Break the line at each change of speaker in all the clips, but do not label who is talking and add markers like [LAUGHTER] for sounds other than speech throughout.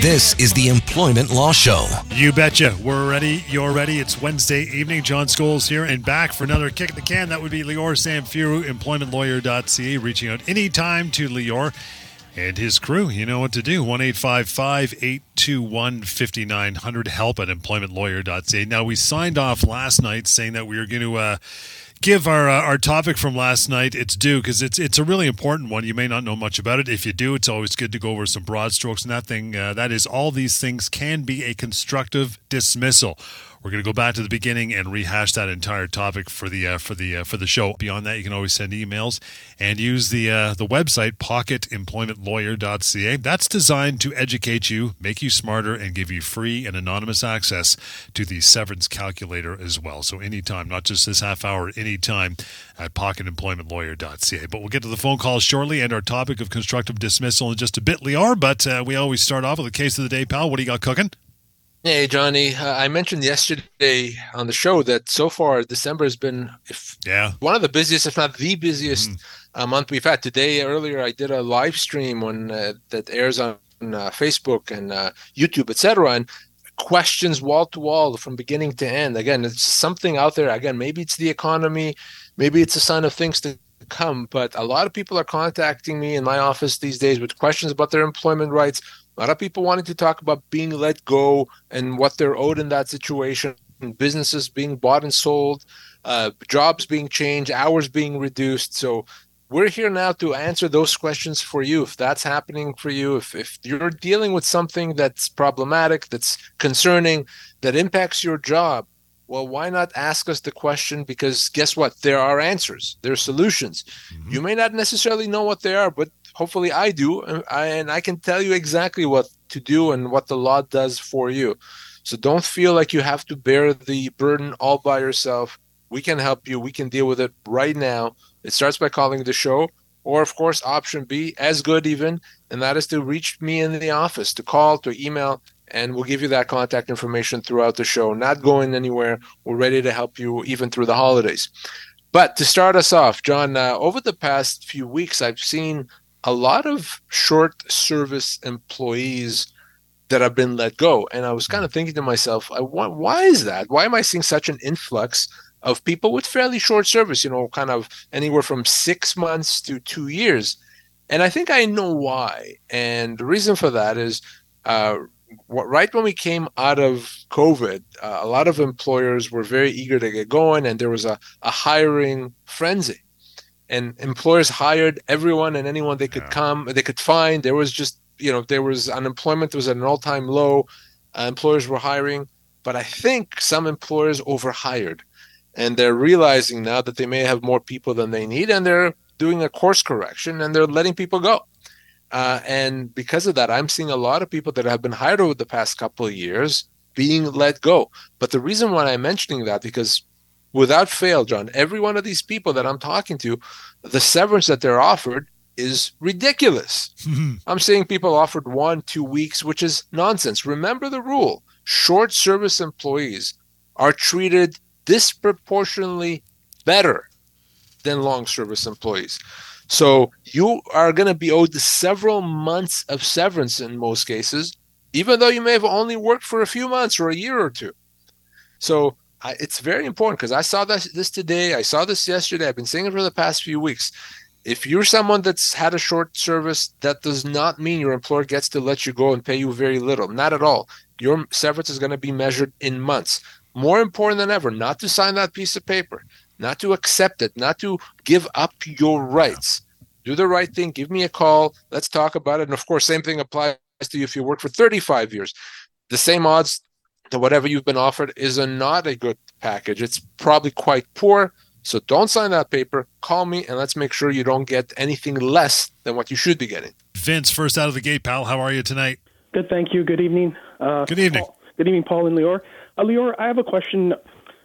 This is the Employment Law Show.
You betcha. We're ready. You're ready. It's Wednesday evening. John Schols here and back for another kick at the can. That would be Lior Samfiru, employmentlawyer.ca, reaching out anytime to Lior and his crew. You know what to do. 1 821 5900. Help at employmentlawyer.ca. Now, we signed off last night saying that we were going to. Uh, give our uh, our topic from last night its due because it's it's a really important one. You may not know much about it. If you do, it's always good to go over some broad strokes. And that thing uh, that is all these things can be a constructive dismissal. We're going to go back to the beginning and rehash that entire topic for the uh, for the uh, for the show. Beyond that, you can always send emails and use the uh, the website pocketemploymentlawyer.ca. That's designed to educate you, make you smarter, and give you free and anonymous access to the severance calculator as well. So anytime, not just this half hour, anytime at pocketemploymentlawyer.ca. But we'll get to the phone calls shortly and our topic of constructive dismissal in just a bit, Lior. But uh, we always start off with the case of the day, pal. What do you got cooking?
Hey, Johnny. Uh, I mentioned yesterday on the show that so far December has been if
Yeah.
one of the busiest, if not the busiest uh, month we've had. Today, earlier, I did a live stream on uh, that airs on uh, Facebook and uh, YouTube, etc. And questions wall to wall from beginning to end. Again, it's something out there. Again, maybe it's the economy, maybe it's a sign of things to come. But a lot of people are contacting me in my office these days with questions about their employment rights. A lot of people wanting to talk about being let go and what they're owed in that situation, businesses being bought and sold, uh, jobs being changed, hours being reduced. So we're here now to answer those questions for you. If that's happening for you, if, if you're dealing with something that's problematic, that's concerning, that impacts your job, well, why not ask us the question? Because guess what? There are answers, there are solutions. You may not necessarily know what they are, but hopefully I do. And I, and I can tell you exactly what to do and what the law does for you. So don't feel like you have to bear the burden all by yourself. We can help you. We can deal with it right now. It starts by calling the show, or of course, option B, as good even, and that is to reach me in the office, to call, to email, and we'll give you that contact information throughout the show. Not going anywhere. We're ready to help you even through the holidays. But to start us off, John, uh, over the past few weeks, I've seen a lot of short service employees that have been let go. And I was kind of thinking to myself, I, why, why is that? Why am I seeing such an influx of people with fairly short service, you know, kind of anywhere from six months to two years? And I think I know why. And the reason for that is uh, right when we came out of COVID, uh, a lot of employers were very eager to get going, and there was a, a hiring frenzy. And employers hired everyone and anyone they could
Yeah.
come, they could find. There was just, you know, there was unemployment there was at an all time low. Uh, employers were hiring, but I think some employers overhired, and they're realizing now that they may have more people than they need, and they're doing a course correction and they're letting people go. Uh, and because of that, I'm seeing a lot of people that have been hired over the past couple of years being let go. But the reason why I'm mentioning that because without fail, John, every one of these people that I'm talking to, the severance that they're offered is ridiculous. Hmm. I'm seeing people offered one, two weeks, which is nonsense. Remember the rule short service employees are treated disproportionately better than long service employees. So you are going to be owed several months of severance in most cases, even though you may have only worked for a few months or a year or two. So I, it's very important because I saw this, this today. I saw this yesterday. I've been saying it for the past few weeks. If you're someone that's had a short service, that does not mean your employer gets to let you go and pay you very little. Not at all. Your severance is going to be measured in months. More important than ever, not to sign that piece of paper, not to accept it, not to give up your rights. Do the right thing. Give me a call. Let's talk about it. And of course, same thing applies to you if you work for 35 years. The same odds whatever you've been offered is a, not a good package. It's probably quite poor. So don't sign that paper. Call me and let's make sure you don't get anything less than what you should be getting.
Vince, first out of the gate, pal. How are you tonight?
Good, thank you. Good evening. Uh,
Good evening.
Paul, good evening, Paul and Lior. Uh, Lior, I have a question.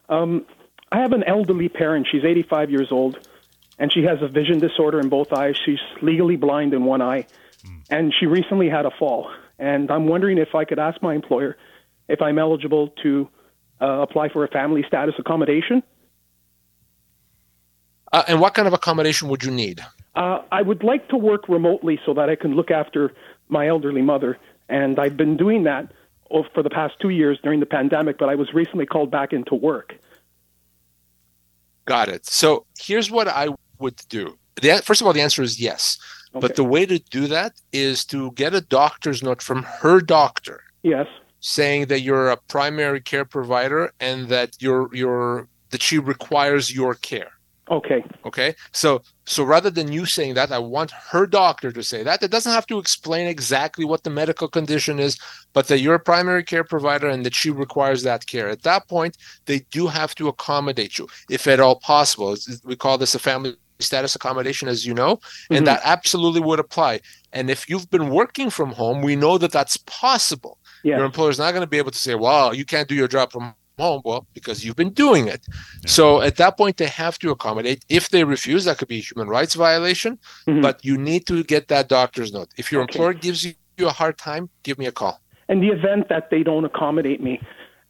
Um, I have an elderly parent. She's 85 years old, and she has a vision disorder in both eyes. She's legally blind in one eye, and she recently had a fall. And I'm wondering if I could ask my employer if I'm eligible to uh, apply for a family status accommodation.
Uh, and what kind of accommodation would you need?
Uh, I would like to work remotely so that I can look after my elderly mother, and I've been doing that for the past two years during the pandemic. But I was recently called back into work.
Got it. So here's what I would do. The, first of all, the answer is yes.
Okay.
But the way to do that is to get a doctor's note from her doctor
Yes.
Saying that you're a primary care provider and that you're you're that she requires your care.
Okay.
Okay. So so rather than you saying that, I want her doctor to say that. It doesn't have to explain exactly what the medical condition is, but that you're a primary care provider and that she requires that care. At that point, they do have to accommodate you, if at all possible. We call this a family status accommodation, as you know, and mm-hmm. that absolutely would apply. And if you've been working from home, we know that that's possible.
Yes.
Your employer's not going to be able to say, well, you can't do your job from home. Well, because you've been doing it. So at that point, they have to accommodate. If they refuse, that could be a human rights violation,
Mhm.
but you need to get that doctor's note. If your
Okay.
employer gives you a hard time, give me a call.
In the event that they don't accommodate me,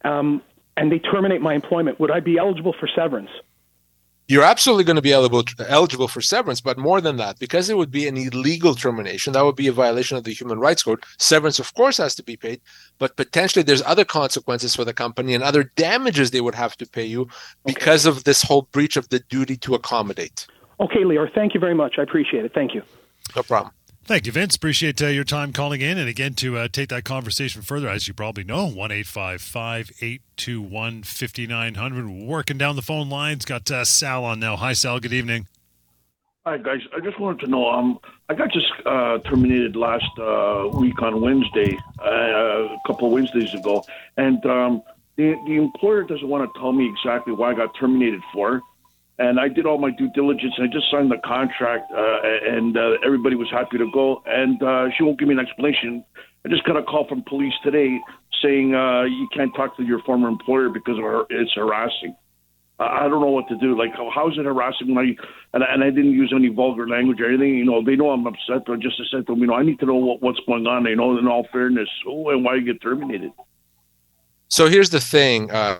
um, and they terminate my employment, would I be eligible for severance?
You're absolutely going to be eligible eligible for severance, but more than that, because it would be an illegal termination, that would be a violation of the Human Rights Code. Severance, of course, has to be paid, but potentially there's other consequences for the company and other damages they would have to pay you because of this whole breach of the duty to accommodate.
Okay, Lior, thank you very much. I appreciate it. Thank you.
No problem.
Thank you, Vince. Appreciate uh, your time calling in. And again, to uh, take that conversation further, as you probably know, 1 821 5900. Working down the phone lines. Got uh, Sal on now. Hi, Sal. Good evening.
Hi guys, I just wanted to know. Um, I got just uh, terminated last uh, week on Wednesday, uh, a couple of Wednesdays ago, and um, the the employer doesn't want to tell me exactly why I got terminated for. And I did all my due diligence. And I just signed the contract, uh, and uh, everybody was happy to go. And uh, she won't give me an explanation. I just got a call from police today saying uh, you can't talk to your former employer because of her, it's harassing. I don't know what to do. Like, how, is it harassing I and, I- and I didn't use any vulgar language or anything? You know, they know I'm upset, but I just say to them, you know, I need to know what, what's going on. They know, in all fairness, oh, and why you get terminated.
So here's the thing: uh,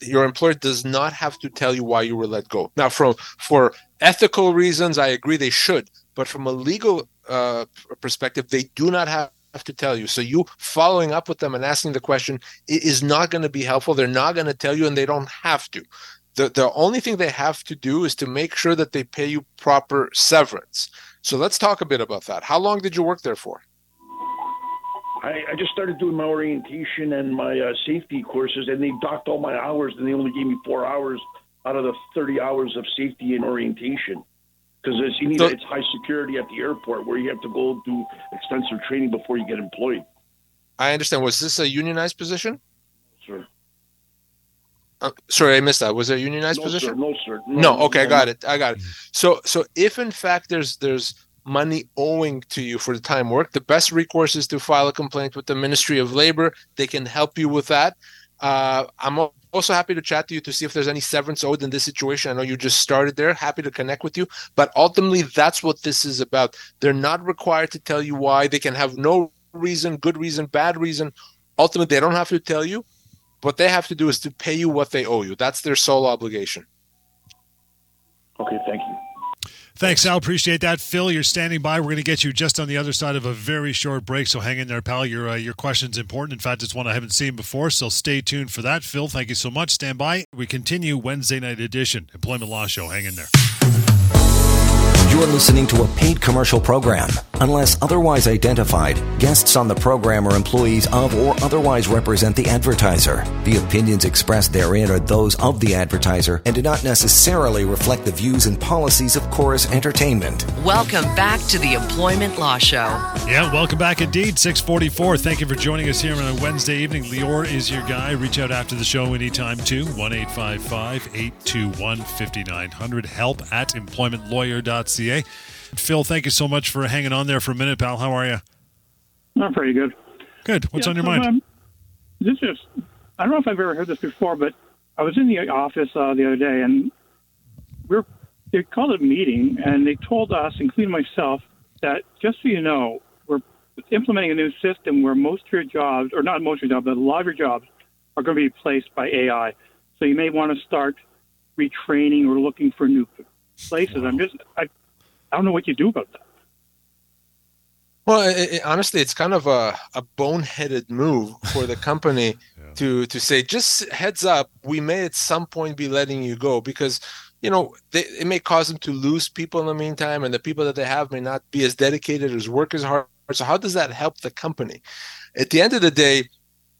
your employer does not have to tell you why you were let go. Now, from for ethical reasons, I agree they should, but from a legal uh, perspective, they do not have to tell you. So you following up with them and asking the question is not going to be helpful. They're not going to tell you, and they don't have to. The the only thing they have to do is to make sure that they pay you proper severance. So let's talk a bit about that. How long did you work there for?
I, I just started doing my orientation and my uh, safety courses, and they docked all my hours, and they only gave me four hours out of the 30 hours of safety and orientation. Because you need,
So-
it's high security at the airport where you have to go do extensive training before you get employed.
I understand. Was this a unionized position?
Sir.
Uh, sorry, I missed that. Was it a unionized
no,
position?
Sir, no, sir.
No, okay, I
no.
got it. I got it. So so if in fact there's there's money owing to you for the time work, the best recourse is to file a complaint with the Ministry of Labor. They can help you with that. Uh, I'm also happy to chat to you to see if there's any severance owed in this situation. I know you just started there. Happy to connect with you. But ultimately, that's what this is about. They're not required to tell you why. They can have no reason, good reason, bad reason. Ultimately, they don't have to tell you. What they have to do is to pay you what they owe you. That's their sole obligation.
Okay, thank you.
Thanks, Sal. Appreciate that. Phil, you're standing by. We're going to get you just on the other side of a very short break, so hang in there, pal. Your uh, your question's important. In fact, it's one I haven't seen before, so stay tuned for that. Phil, thank you so much. Stand by. We continue Wednesday night edition, Employment Law Show. Hang in there.
You're listening to a paid commercial program. Unless otherwise identified, guests on the program are employees of or otherwise represent the advertiser. The opinions expressed therein are those of the advertiser and do not necessarily reflect the views and policies of Chorus Entertainment.
Welcome back to the Employment Law Show.
Yeah, welcome back indeed. 644. Thank you for joining us here on a Wednesday evening. Lior is your guy. Reach out after the show anytime too. 1 821 5900. Help at employmentlawyer.ca. Phil, thank you so much for hanging on there for a minute, pal. How are you?
I'm pretty good.
Good. What's
Yeah,
on your
so,
mind?
um, this is, I don't know if I've ever heard this before, but I was in the office uh, the other day and we're, they called a meeting and they told us, including myself, that just so you know, we're implementing a new system where most of your jobs, or not most of your jobs, but a lot of your jobs are going to be replaced by AI. So you may want to start retraining or looking for new places. I'm just, I, I don't know what you do about that.
Well, i i honestly, it's kind of a, a boneheaded move for the company [LAUGHS] to to say, just heads up, we may at some point be letting you go because you know they, it may cause them to lose people in the meantime, and the people that they have may not be as dedicated as work as hard. So, how does that help the company? At the end of the day,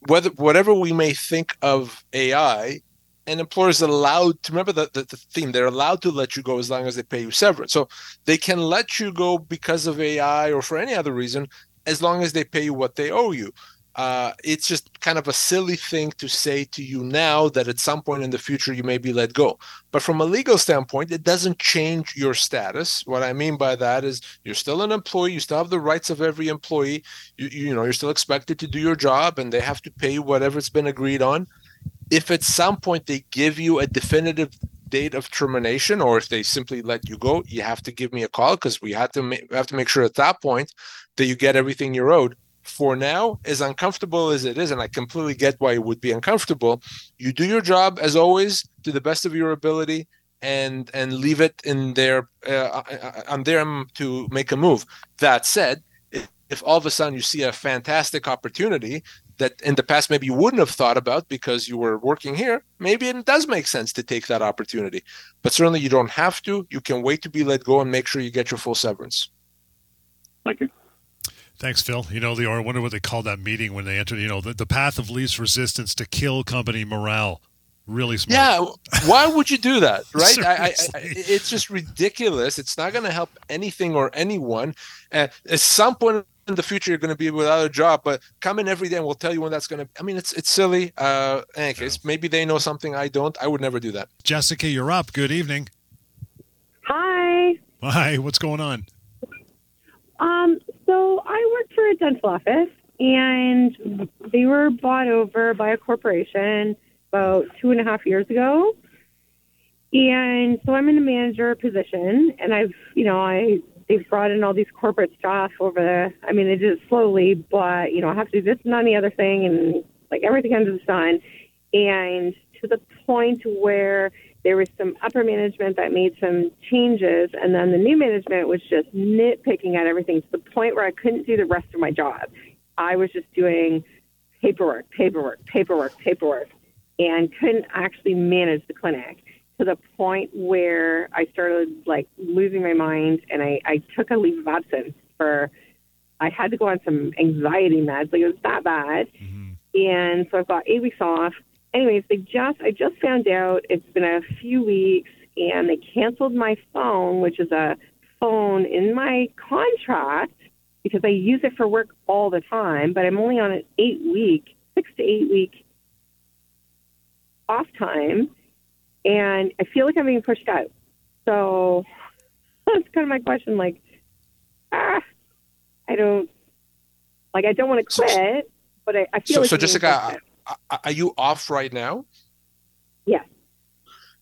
whether whatever we may think of AI, an employers allowed to remember the, the, the theme they're allowed to let you go as long as they pay you severance. So they can let you go because of ai or for any other reason as long as they pay you what they owe you. Uh, it's just kind of a silly thing to say to you now that at some point in the future you may be let go. But from a legal standpoint it doesn't change your status. What i mean by that is you're still an employee you still have the rights of every employee. You, you know you're still expected to do your job and they have to pay you whatever's been agreed on if at some point they give you a definitive date of termination or if they simply let you go you have to give me a call because we have to ma- have to make sure at that point that you get everything you're owed. For now as uncomfortable as it is and i completely get why it would be uncomfortable you do your job as always to the best of your ability and and leave it in their uh, on them to make a move. That said if all of a sudden you see a fantastic opportunity that in the past maybe you wouldn't have thought about because you were working here, maybe it does make sense to take that opportunity. But certainly you don't have to. You can wait to be let go and make sure you get your full severance.
Thank you.
Thanks, Phil. You know, Lior, I wonder what they called that meeting when they entered, you know, the, the path of least resistance to kill company morale. Really smart.
Yeah, why would you do that, [LAUGHS] right? I, I, I, it's just ridiculous. It's not going to help anything or anyone. Uh, at some point in the future, you're going to be without a job, but come in every day and we'll tell you when that's going to. I mean, it's it's silly. Uh, in any case, maybe they know something I don't. I would never do that.
Jessica, you're up. Good evening.
Hi.
Hi, what's going on?
Um, so I work for a dental office, and they were bought over by a corporation about two and a half years ago. And so I'm in a manager position, and I've, you know, I they've brought in all these corporate staff over there. I mean, they did it slowly, but you know, I have to do this and that and the other thing, and like everything under the sun. And to the point where there was some upper management that made some changes, and then the new management was just nitpicking at everything to the point where I couldn't do the rest of my job. I was just doing paperwork, paperwork, paperwork, paperwork, and couldn't actually manage the clinic to the point where I started like losing my mind, and I, I took a leave of absence for. I had to go on some anxiety meds, like it was that bad, mm-hmm. and so I've got eight weeks off. Anyways, they just I just found out it's been a few weeks, and they canceled my phone, which is a phone in my contract because I use it for work all the time, but I'm only on an eight week, six to eight week off time, and I feel like I'm being pushed out. So [LAUGHS] that's kind of my question. Like, ah, I don't like I don't want to
So-
quit, but I, I feel
So,
like
so
I'm being
Jessica,
out.
are- are you off right now?
Yes.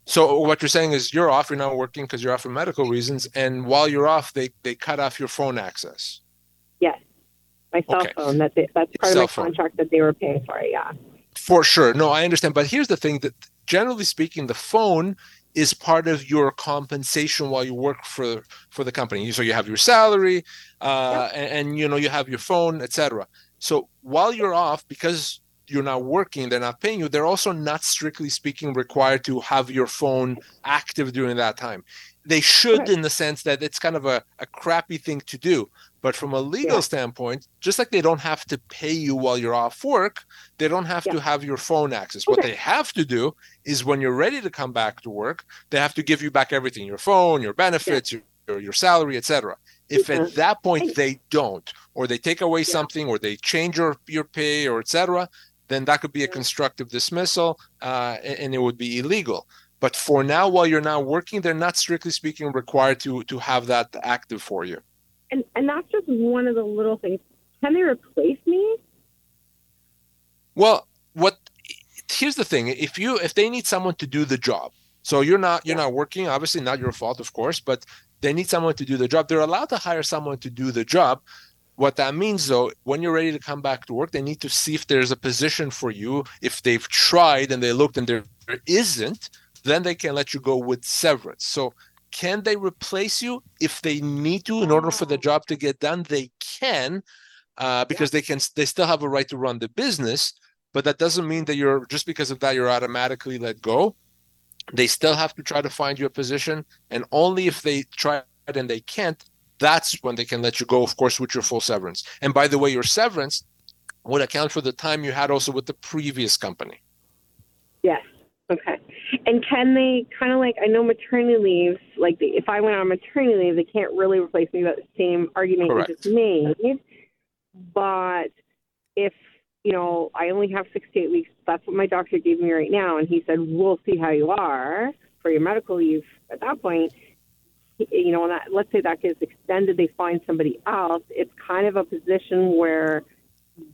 So what you're saying is you're off. You're not working because you're off for medical reasons, and while you're off, they they cut off your phone access.
Yes, my cell
Okay.
phone. That's it. That's part
Cell
of my
phone.
contract that they were paying for. Yeah.
For sure. No, I understand. But here's the thing that generally speaking, the phone is part of your compensation while you work for for the company. So you have your salary, uh, and, and you know you have your phone, etc. So while you're off, because you're not working, they're not paying you, they're also not strictly speaking required to have your phone active during that time. They should,
Right.
in the sense that it's kind of a, a crappy thing to do. But from a legal
Yeah.
standpoint, just like they don't have to pay you while you're off work, they don't have to have your phone access. What they have to do is when you're ready to come back to work, they have to give you back everything your phone, your benefits, your, your, your salary, etc. If
Yeah.
at that point they don't, or they take away something, or they change your, your pay, or etc., then that could be a constructive dismissal uh, and, and it would be illegal. But for now, while you're not working, they're not strictly speaking required to to have that active for you.
And and that's just one of the little things. Can they replace me?
Well, what here's the thing: if you if they need someone to do the job, so you're not you're
Yeah.
not working, obviously not your fault, of course, but they need someone to do the job. They're allowed to hire someone to do the job. What that means, though, when you're ready to come back to work, they need to see if there's a position for you. If they've tried and they looked and there, there isn't, then they can let you go with severance. So, can they replace you if they need to in order for the job to get done? They can, uh, because they can. They still have a right to run the business, but that doesn't mean that you're just because of that you're automatically let go. They still have to try to find you a position, and only if they try and they can't, that's when they can let you go. Of course, with your full severance. And by the way, your severance would account for the time you had also with the previous company.
Yes. Okay. And can they kind of like I know maternity leaves, like the, if I went on maternity leave, they can't really replace me. That same argument
Correct.
you just made. But if you know I only have six to eight weeks, that's what my doctor gave me right now, and he said we'll see how you are for your medical leave. At that point, you know, and that, let's say that gets extended, they find somebody else. It's kind of a position where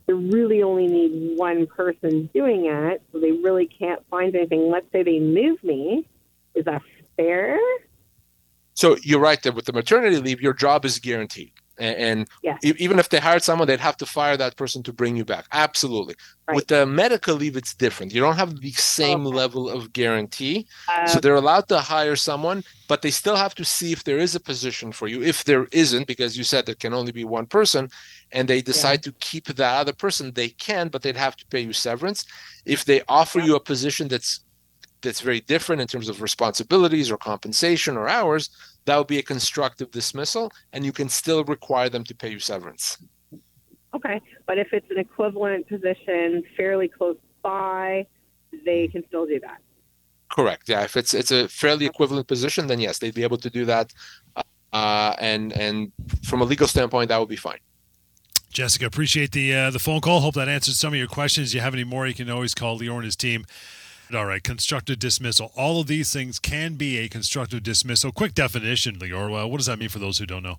they really only need one person doing it, so they really can't find anything. Let's say they move me. Is that fair?
So you're right that with the maternity leave, your job is guaranteed. A- And
Yes.
e- even if they hired someone, they'd have to fire that person to bring you back. Absolutely.
Right.
With the medical leave, it's different. You don't have the same
Okay.
level of guarantee.
Uh,
so they're allowed to hire someone, but they still have to see if there is a position for you. If there isn't, because you said there can only be one person, and they decide to keep that other person, they can, but they'd have to pay you severance. If they offer
Yeah.
you a position that's that's very different in terms of responsibilities or compensation or hours, that would be a constructive dismissal, and you can still require them to pay you severance.
okay, but if it's an equivalent position fairly close by, they can still do that.
Correct. Yeah. If it's it's a fairly equivalent position, then yes, they'd be able to do that. Uh, and and from a legal standpoint, that would be fine.
Jessica, appreciate the uh, the phone call. Hope that answered some of your questions. you have any more, you can always call Lior and his team. All right, constructive dismissal. All of these things can be a constructive dismissal. Quick definition, Lior. Well, what does that mean for those who don't know?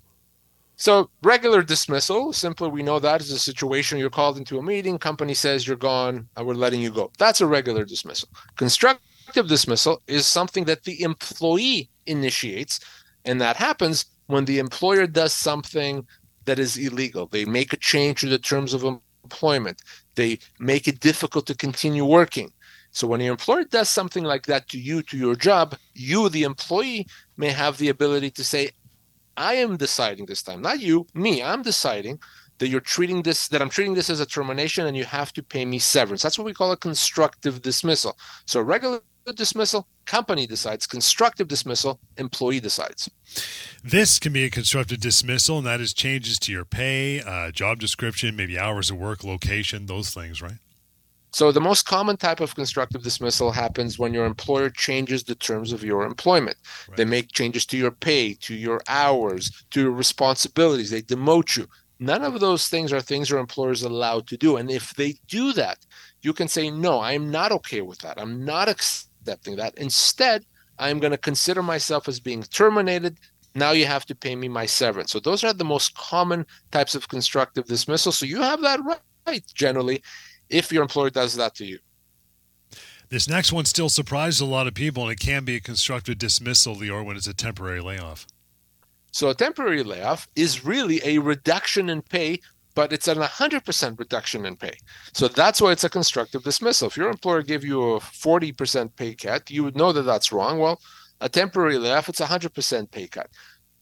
So regular dismissal, simply we know that is a situation you're called into a meeting, company says you're gone, and we're letting you go. That's a regular dismissal. Constructive dismissal is something that the employee initiates, and that happens when the employer does something that is illegal. They make a change to the terms of employment. They make it difficult to continue working. So when your employer does something like that to you, to your job, you, the employee, may have the ability to say, I am deciding this time, not you, me. I'm deciding that you're treating this, that I'm treating this as a termination, and you have to pay me severance. That's what we call a constructive dismissal. So regular dismissal, company decides. Constructive dismissal, employee decides.
This can be a constructive dismissal, and that is changes to your pay, uh, job description, maybe hours of work, location, those things, right?
So the most common type of constructive dismissal happens when your employer changes the terms of your employment. They make changes to your pay, to your hours, to your responsibilities. They demote you. None of those things are things your employer is allowed to do. And if they do that, you can say, no, I'm not okay with that. I'm not accepting that. Instead, I'm going to consider myself as being terminated. Now you have to pay me my severance. So those are the most common types of constructive dismissal. So you have that right generally if your employer does that to you.
This next one still surprises a lot of people, and it can be a constructive dismissal, Lior, when it's a temporary layoff.
So a temporary layoff is really a reduction in pay, but it's an 100% reduction in pay. So that's why it's a constructive dismissal. If your employer gave you a 40% pay cut, you would know that that's wrong. Well, a temporary layoff, it's a 100% pay cut.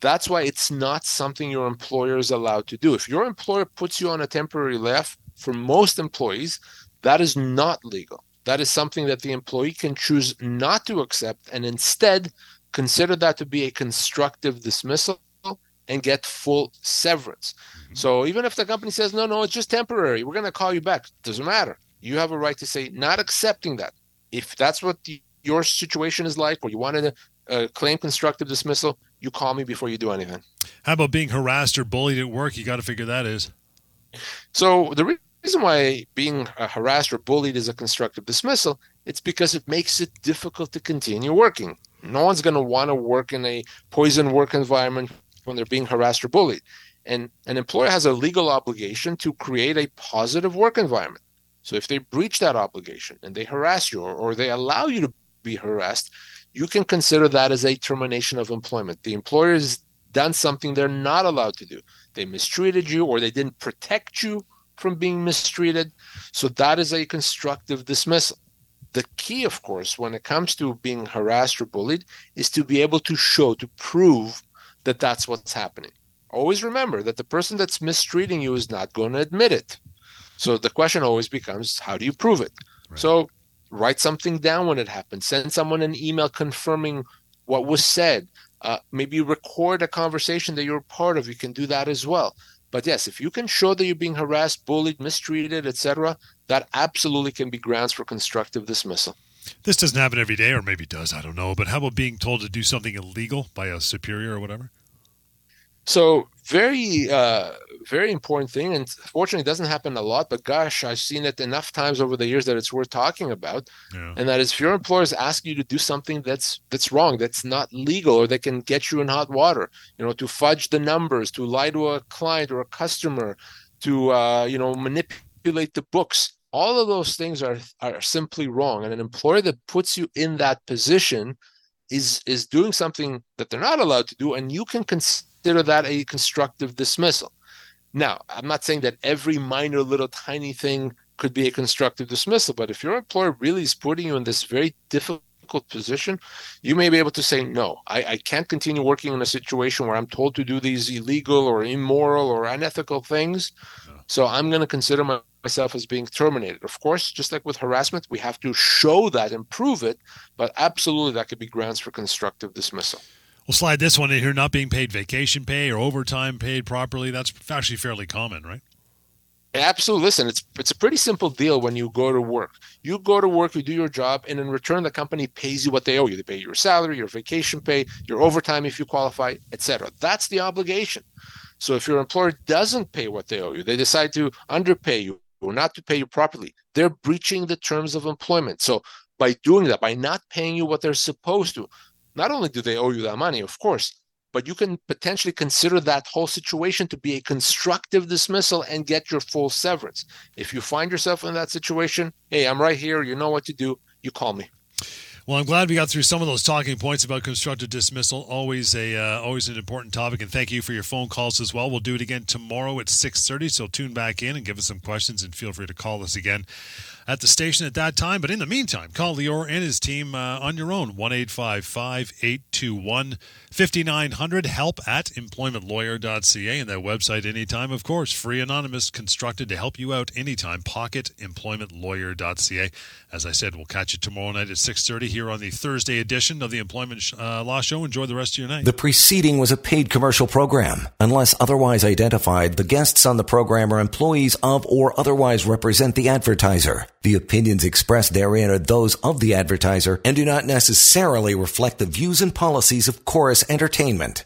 That's why it's not something your employer is allowed to do. If your employer puts you on a temporary layoff, for most employees, That is not legal. That is something that the employee can choose not to accept and instead consider that to be a constructive dismissal and get full severance. So even if the company says, no, no, it's just temporary, we're going to call you back, doesn't matter. You have a right to say, not accepting that. If that's what the, your situation is like, or you wanted to uh, claim constructive dismissal, you call me before you do anything.
How about being harassed or bullied at work? You got to figure that is.
So the re- reason why being uh, harassed or bullied is a constructive dismissal, it's because it makes it difficult to continue working. No one's going to want to work in a poison work environment when they're being harassed or bullied. And an employer has a legal obligation to create a positive work environment. So if they breach that obligation and they harass you or, or they allow you to be harassed, you can consider that as a termination of employment. The employer has done something they're not allowed to do. They mistreated you or they didn't protect you from being mistreated. So that is a constructive dismissal. The key, of course, when it comes to being harassed or bullied, is to be able to show, to prove that that's what's happening. Always remember that the person that's mistreating you is not going to admit it. So the question always becomes how do you prove it? Right. So write something down when it happens, send someone an email confirming what was said. Uh, maybe record a conversation that you're part of. You can do that as well. But yes, if you can show that you're being harassed, bullied, mistreated, etc., that absolutely can be grounds for constructive dismissal.
This doesn't happen every day, or maybe does, I don't know. But how about being told to do something illegal by a superior or whatever?
So very, uh, very important thing, and fortunately, it doesn't happen a lot. But gosh, I've seen it enough times over the years that it's worth talking about. Yeah. And that is, if your employers ask you to do something that's that's wrong, that's not legal, or they can get you in hot water, you know, to fudge the numbers, to lie to a client or a customer, to uh, you know manipulate the books. All of those things are are simply wrong, and an employer that puts you in that position is is doing something that they're not allowed to do, and you can consider consider that a constructive dismissal. Now, I'm not saying that every minor little tiny thing could be a constructive dismissal, but if your employer really is putting you in this very difficult position, you may be able to say, no, I, I can't continue working in a situation where I'm told to do these illegal or immoral or unethical things. So I'm going to consider my, myself as being terminated. Of course, just like with harassment, we have to show that and prove it, but absolutely that could be grounds for constructive dismissal.
We'll slide this one in here not being paid vacation pay or overtime paid properly. That's actually fairly common, right?
Absolutely. Listen, it's it's a pretty simple deal when you go to work. You go to work, you do your job, and in return, the company pays you what they owe you. They pay your salary, your vacation pay, your overtime if you qualify, etc. That's the obligation. So if your employer doesn't pay what they owe you, they decide to underpay you or not to pay you properly, they're breaching the terms of employment. So by doing that, by not paying you what they're supposed to, not only do they owe you that money, of course, but you can potentially consider that whole situation to be a constructive dismissal and get your full severance. If you find yourself in that situation, hey, I'm right here. You know what to do. You call me.
Well, I'm glad we got through some of those talking points about constructive dismissal. Always a uh, always an important topic, and thank you for your phone calls as well. We'll do it again tomorrow at 6:30. So tune back in and give us some questions, and feel free to call us again at the station at that time. But in the meantime, call Lior and his team uh, on your own 1 821 5900. Help at employmentlawyer.ca and that website anytime. Of course, free anonymous constructed to help you out anytime. Pocketemploymentlawyer.ca. As I said, we'll catch you tomorrow night at 6.30 here on the Thursday edition of the Employment uh, Law Show. Enjoy the rest of your night.
The preceding was a paid commercial program. Unless otherwise identified, the guests on the program are employees of or otherwise represent the advertiser. The opinions expressed therein are those of the advertiser and do not necessarily reflect the views and policies of Chorus Entertainment.